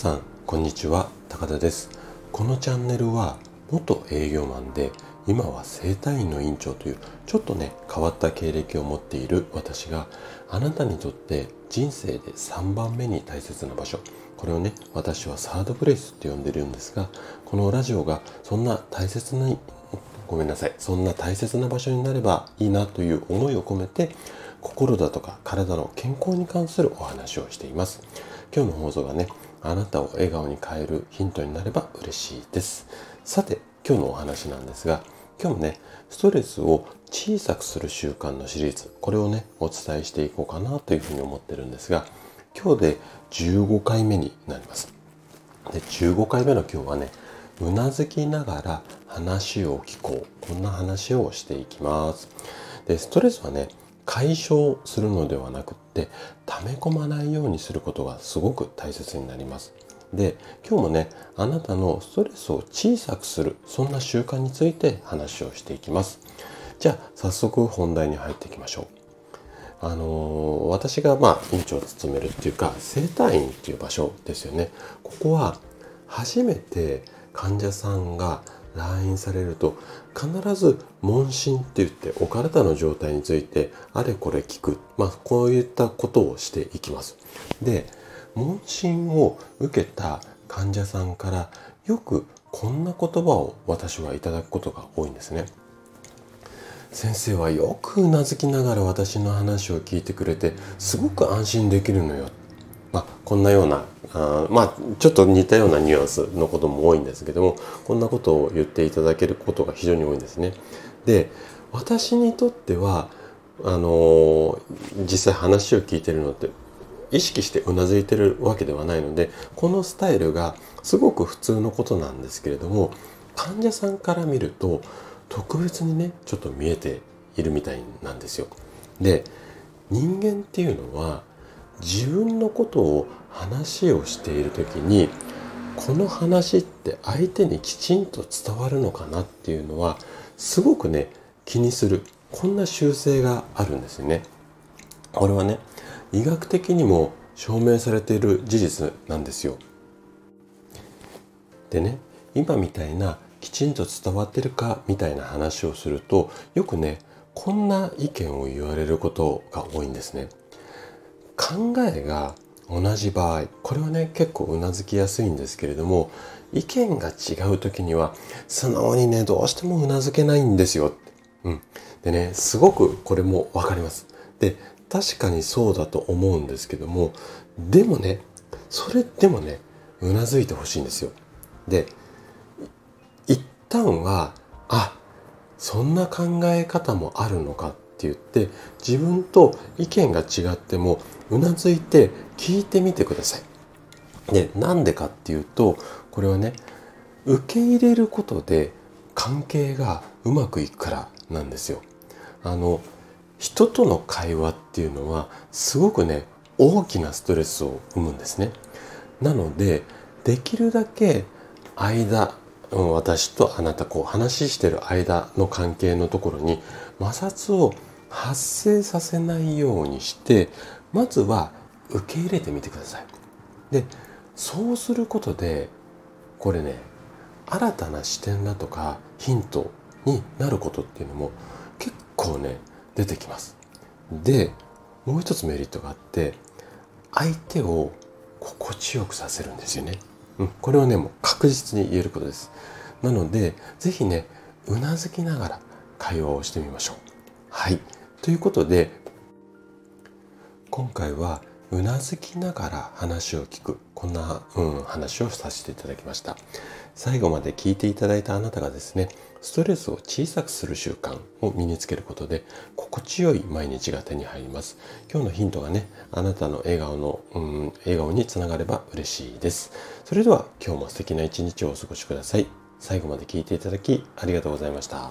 さんこんにちは。高田です。このチャンネルは元営業マンで今は整体院の院長というちょっとね変わった経歴を持っている私があなたにとって人生で3番目に大切な場所。これをね私はサードプレイスって呼んでるんですがこのラジオがそんな大切なごめんなさいそんな大切な場所になればいいなという思いを込めて心だとか体の健康に関するお話をしています。今日の放送がねあなたを笑顔に変えるヒントになれば嬉しいです。さて今日のお話なんですが今日もねストレスを小さくする習慣のシリーズこれをねお伝えしていこうかなというふうに思ってるんですが今日で15回目になります。で15回目の今日はねうなずきながら話を聞こう。こんな話をしていきます。でストレスはね解消するのではなくって溜め込まないようにすることがすごく大切になります。で今日もねあなたのストレスを小さくするそんな習慣について話をしていきます。じゃあ早速本題に入っていきましょう。あのー、私がまあ院長を務めるっていうか整体院っていう場所ですよね。ここは初めて患者さんが来院されると必ず問診って言ってお体の状態についてあれこれ聞く、まあ、こういったことをしていきます。で問診を受けた患者さんからよくこんな言葉を私はいただくことが多いんですね。先生はよくうなずきながら私の話を聞いてくれてすごく安心できるのよ。まあ、こんなようなあまあちょっと似たようなニュアンスのことも多いんですけどもこんなことを言っていただけることが非常に多いんですね。で私にとってはあの実際話を聞いてるのって意識してうなずいてるわけではないのでこのスタイルがすごく普通のことなんですけれども患者さんから見ると特別にねちょっと見えているみたいなんですよ。で人間っていうのは自分のことを話をしている時にこの話って相手にきちんと伝わるのかなっていうのはすごくね気にするこんな習性があるんですよね。これはね医学的にも証明されている事実なんですよ。でね今みたいなきちんと伝わってるかみたいな話をするとよくねこんな意見を言われることが多いんですね。考えが同じ場合これはね結構うなずきやすいんですけれども意見が違う時には素直にねどうしてもうなずけないんですよ。うん、でねすごくこれも分かります。で確かにそうだと思うんですけどもでもねそれでもねうなずいてほしいんですよ。で一旦はあそんな考え方もあるのかっって言って自分と意見が違ってもうなずいて聞いてみてください。でなんでかっていうとこれはね受け入れることで関係がうまくいくからなんですよ。あの人との会話っていうのはすごくね大きなストレスを生むんですね。なのでできるだけ間私とあなたこう話してる間の関係のところに摩擦を発生させないようにしてまずは受け入れてみてください。でそうすることでこれね新たな視点だとかヒントになることっていうのも結構ね出てきます。でもう一つメリットがあって相手を心地よくさせるんですよね。うん、これをねもう確実に言えることです。なので是非ねうなずきながら会話をしてみましょう。はい。ということで今回はうなずきながら話を聞くこんな、うん、話をさせていただきました。最後まで聞いていただいたあなたがですねストレスを小さくする習慣を身につけることで心地よい毎日が手に入ります。今日のヒントがねあなたの笑顔の、うん、笑顔につながれば嬉しいです。それでは今日も素敵な一日をお過ごしください。最後まで聞いていただきありがとうございました。